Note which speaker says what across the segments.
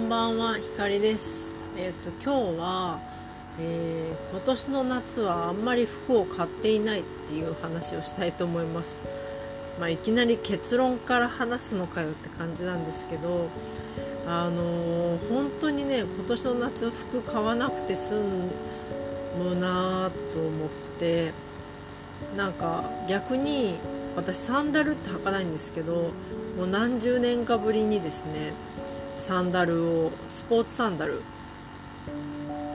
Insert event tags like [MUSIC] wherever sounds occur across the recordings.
Speaker 1: んばんは、ひかりです。えっ、と今日は、えー今年の夏はあんまり服を買っていないっていう話をしたいと思います。まあいきなり結論から話すのかよって感じなんですけど、あのー本当にね今年の夏服買わなくて済むなと思って、なんか逆に私サンダルって履かないんですけど、もう何十年かぶりにですね。サンダルをスポーツサンダル。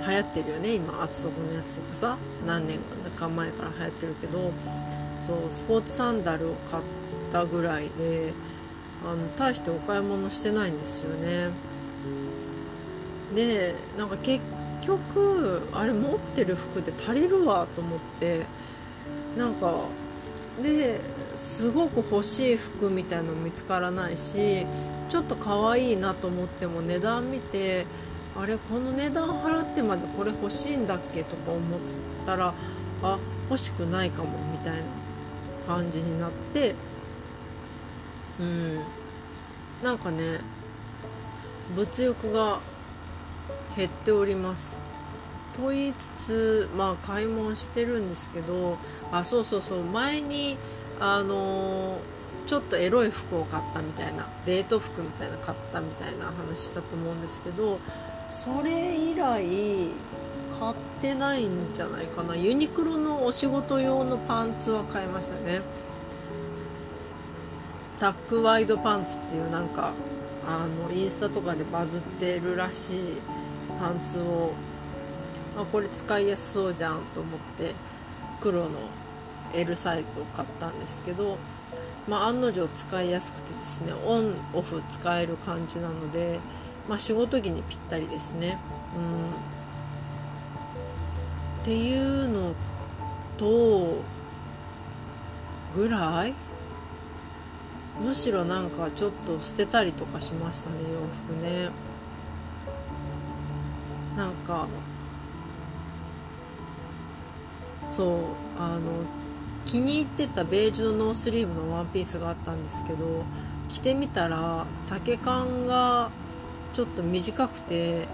Speaker 1: 流行ってるよね今厚底のやつとかさ。何年か前から流行ってるけど。そうスポーツサンダルを買ったぐらいであの大してお買い物してないんですよね。でなんか結局あれ持ってる服で足りるわと思って。なんかですごく欲しい服みたいの見つからないしちょっと可愛いなと思っても値段見てあれこの値段払ってまでこれ欲しいんだっけとか思ったらあ欲しくないかもみたいな感じになって。うん。なんかね物欲が減っております。と言いつつまあ買い物してるんですけどあそうそうそう前にあのーちょっとエロい服を買ったみたいなデート服みたいな買ったみたいな話したと思うんですけどそれ以来買ってないんじゃないかな。ユニクロのお仕事用のパンツは買いましたね。タックワイドパンツっていうなんかあのインスタとかでバズってるらしいパンツをあこれ使いやすそうじゃんと思って黒の L サイズを買ったんですけどまあ、案の定使いやすくてですねオンオフ使える感じなので、まあ、仕事着にぴったりですね、うん、っていうのとぐらい？むしろなんかちょっと捨てたりとかしましたね洋服ね。なんかそうあの気に入ってたベージュのノースリーブのワンピースがあったんですけど着てみたら丈感がちょっと短くて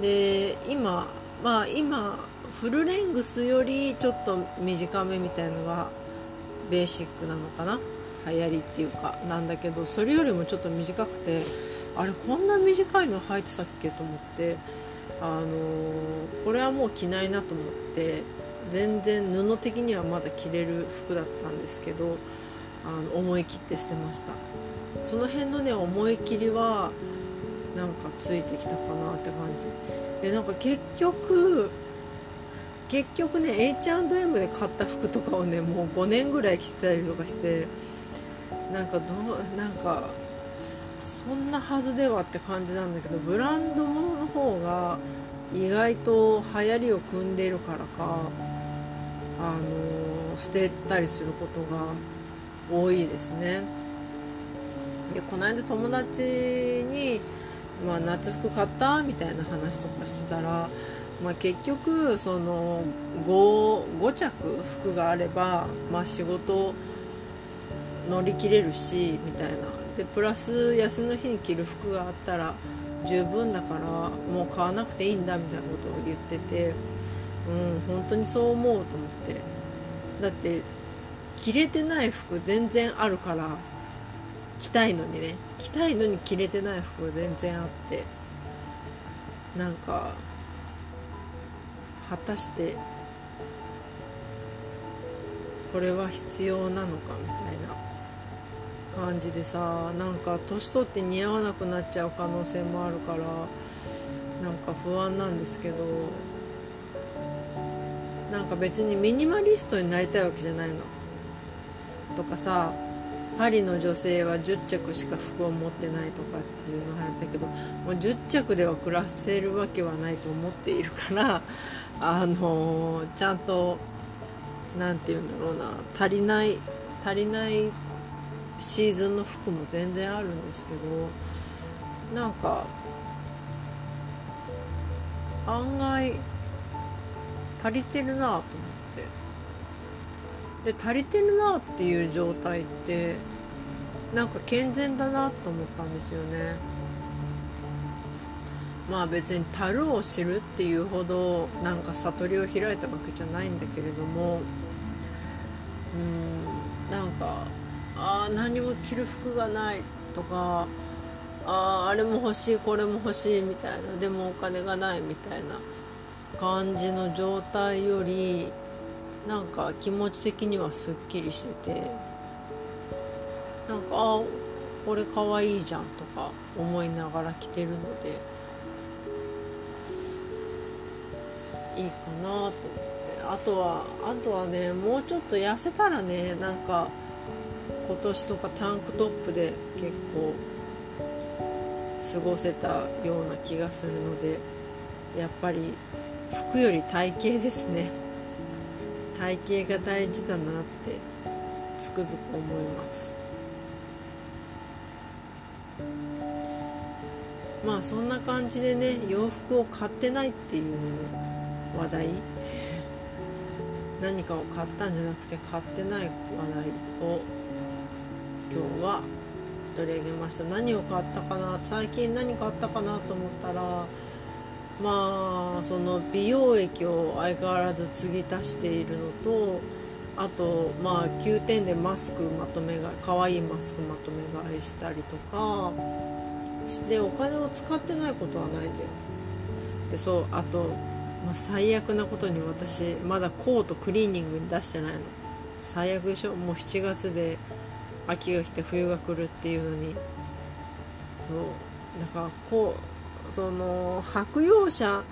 Speaker 1: で今まあ今フルレングスよりちょっと短めみたいのがベーシックなのかな？流行りっていうかなんだけどそれよりもちょっと短くてあれこんな短いの履いてたっけ？と思ってあのーこれはもう着ないなと思って全然布的にはまだ着れる服だったんですけどあの思い切って捨てました。その辺のね思い切りはなんかついてきたかなって感じ。でなんか結局結局ね H&M で買った服とかをねもう5年ぐらい着てたりとかしてなんかどうなんかそんなはずではって感じなんだけどブランド物の方が意外と流行りを組んでいるからかあの捨てたりすることが多いですね。でこの間友達に、まあ、夏服買ったみたいな話とかしてたら、まあ、結局その 5, 5着服があれば、まあ、仕事乗り切れるしみたいな。でプラス休みの日に着る服があったら十分だからもう買わなくていいんだみたいなことを言ってて。うん本当にそう思うと思って。だって着れてない服全然あるから着たいのにね。着たいのに着れてない服全然あってなんか果たしてこれは必要なのかみたいな感じでさなんか年取って似合わなくなっちゃう可能性もあるからなんか不安なんですけどなんか別にミニマリストになりたいわけじゃないの。とかさパリの女性は10着しか服を持ってないとかっていうの流行ったけどもう10着では暮らせるわけはないと思っているから [LAUGHS] あのーちゃんと何て言うんだろうな足りない足りないシーズンの服も全然あるんですけどなんか案外足りてるなと思って。で足りてるなっていう状態ってなんか健全だなと思ったんですよね。まあ別に樽を知るっていうほどなんか悟りを開いたわけじゃないんだけれどもうんなんかああ何も着る服がないとかあああれも欲しいこれも欲しいみたいなでもお金がないみたいな。感じの状態よりなんか気持ち的にはすっきりしててなんかあこれかわいいじゃんとか思いながら着てるのでいいかなと思って。あとはあとはねもうちょっと痩せたらねなんか今年とかタンクトップで結構過ごせたような気がするのでやっぱり服より体型ですね。体型が大事だなってつくづく思います。まあそんな感じでね洋服を買ってないっていう話題。何かを買ったんじゃなくて買ってない話題を今日は取り上げました。何を買ったかな？最近何買ったかな？と思ったらまあその美容液を相変わらず継ぎ足しているのとあとまあ9点でマスクまとめ買い可愛いマスクまとめ買いしたりとかしてお金を使ってないことはないんだよ。でそうあと、まあ、最悪なことに私まだコートクリーニングに出してないの。最悪でしょ？もう7月で秋が来て冬が来るっていうのに。そうだからこうその白洋舎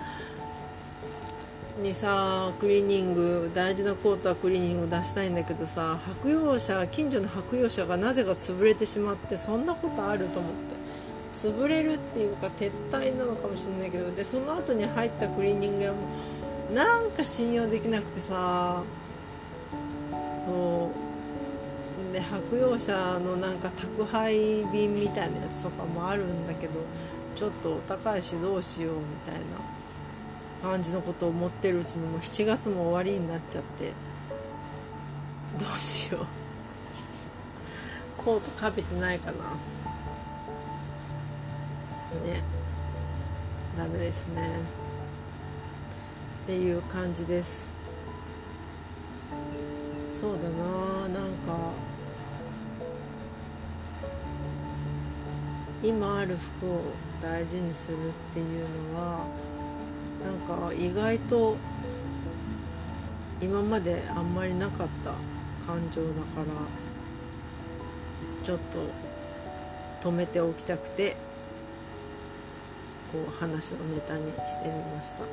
Speaker 1: にさクリーニング大事なコートはクリーニング出したいんだけどさ白洋舎近所の白洋舎がなぜか潰れてしまってそんなことあると思って。潰れるっていうか撤退なのかもしれないけどでその後に入ったクリーニング屋もなんか信用できなくてさそう。で白洋舎のなんか宅配便みたいなやつとかもあるんだけどちょっとお高いしどうしようみたいな感じのことを思ってるうちにもう7月も終わりになっちゃってどうしよう。コートかけてないかな。ね。ダメですね。っていう感じです。そうだななんか今ある服を大事にするっていうのはなんか意外と今まであんまりなかった感情だからちょっと止めておきたくてこう話のネタにしてみました。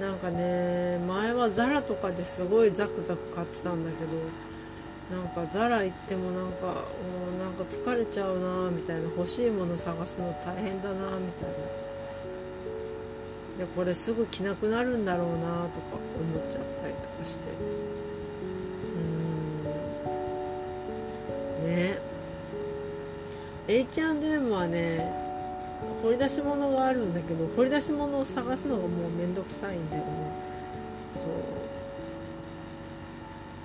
Speaker 1: なんかね前はザラとかですごいザクザク買ってたんだけどなんかザラ行ってもなんかもうなんか疲れちゃうなみたいな欲しいもの探すの大変だなみたいな。でこれすぐ着なくなるんだろうなとか思っちゃったりとかして。うん。ね。H&M はね掘り出し物があるんだけど掘り出し物を探すのがもうめんどくさいんだよね。そう。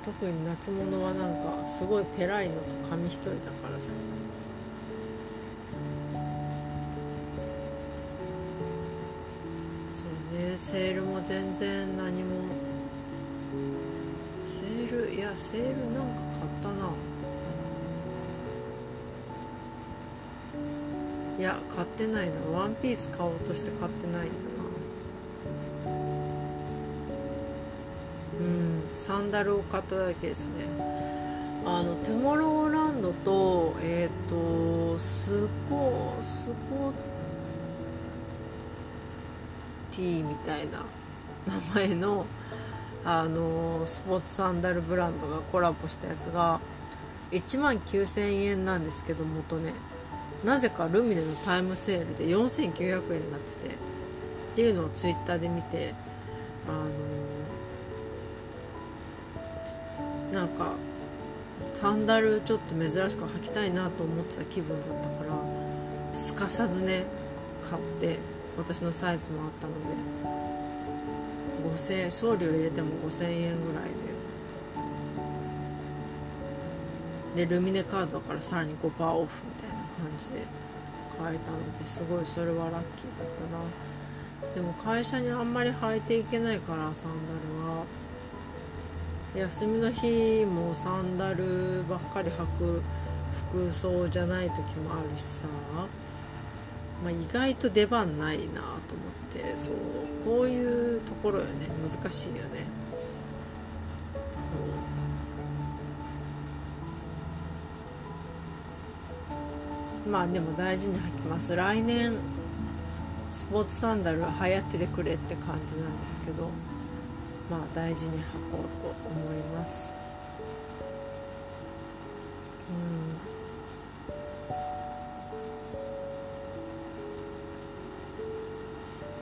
Speaker 1: 特に夏物はなんかすごいペライのと紙一重だからさ。そうねセールも全然何も。セールいやセールなんか買ったな。いや買ってないな。ワンピース買おうとして買ってないんだサンダルを買っただけですね。あのトゥモローランドとえっ、ー、とスコスコティーみたいな名前のあのスポーツサンダルブランドがコラボしたやつが1万9000円なんですけど元ねなぜかルミネのタイムセールで4900円になっててっていうのをツイッターで見てあのなんかサンダルちょっと珍しく履きたいなと思ってた気分だったからすかさずね買って私のサイズもあったので5000円送料入れても5000円ぐらいで。でルミネカードからさらに5%オフみたいな感じで買えたのですごいそれはラッキーだったな。でも会社にあんまり履いていけないからサンダルは。休みの日もサンダルばっかり履く服装じゃない時もあるしさ、まあ、意外と出番ないなと思って。そうこういうところよね。難しいよね。そう。まあでも大事に履きます。来年スポーツサンダルは流行っててくれって感じなんですけど。まあ大事に履こうと思います。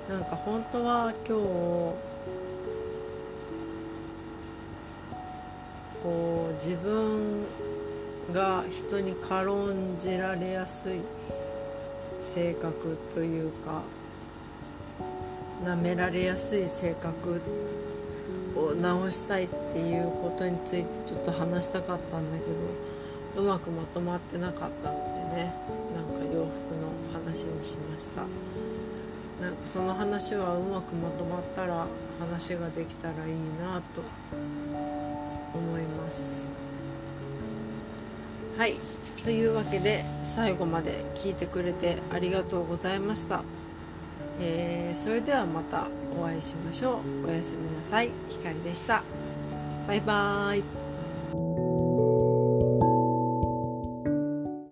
Speaker 1: うん。なんか本当は今日こう自分が人に軽んじられやすい性格というかなめられやすい性格を直したいっていうことについてちょっと話したかったんだけどうまくまとまってなかったのでねなんか洋服の話にしました。なんかその話はうまくまとまったら話ができたらいいなと思います。はい。というわけで最後まで聞いてくれてありがとうございました、えー、それではまた。お会いしましょう。おやすみなさい。ひかりでした。バイバーイ。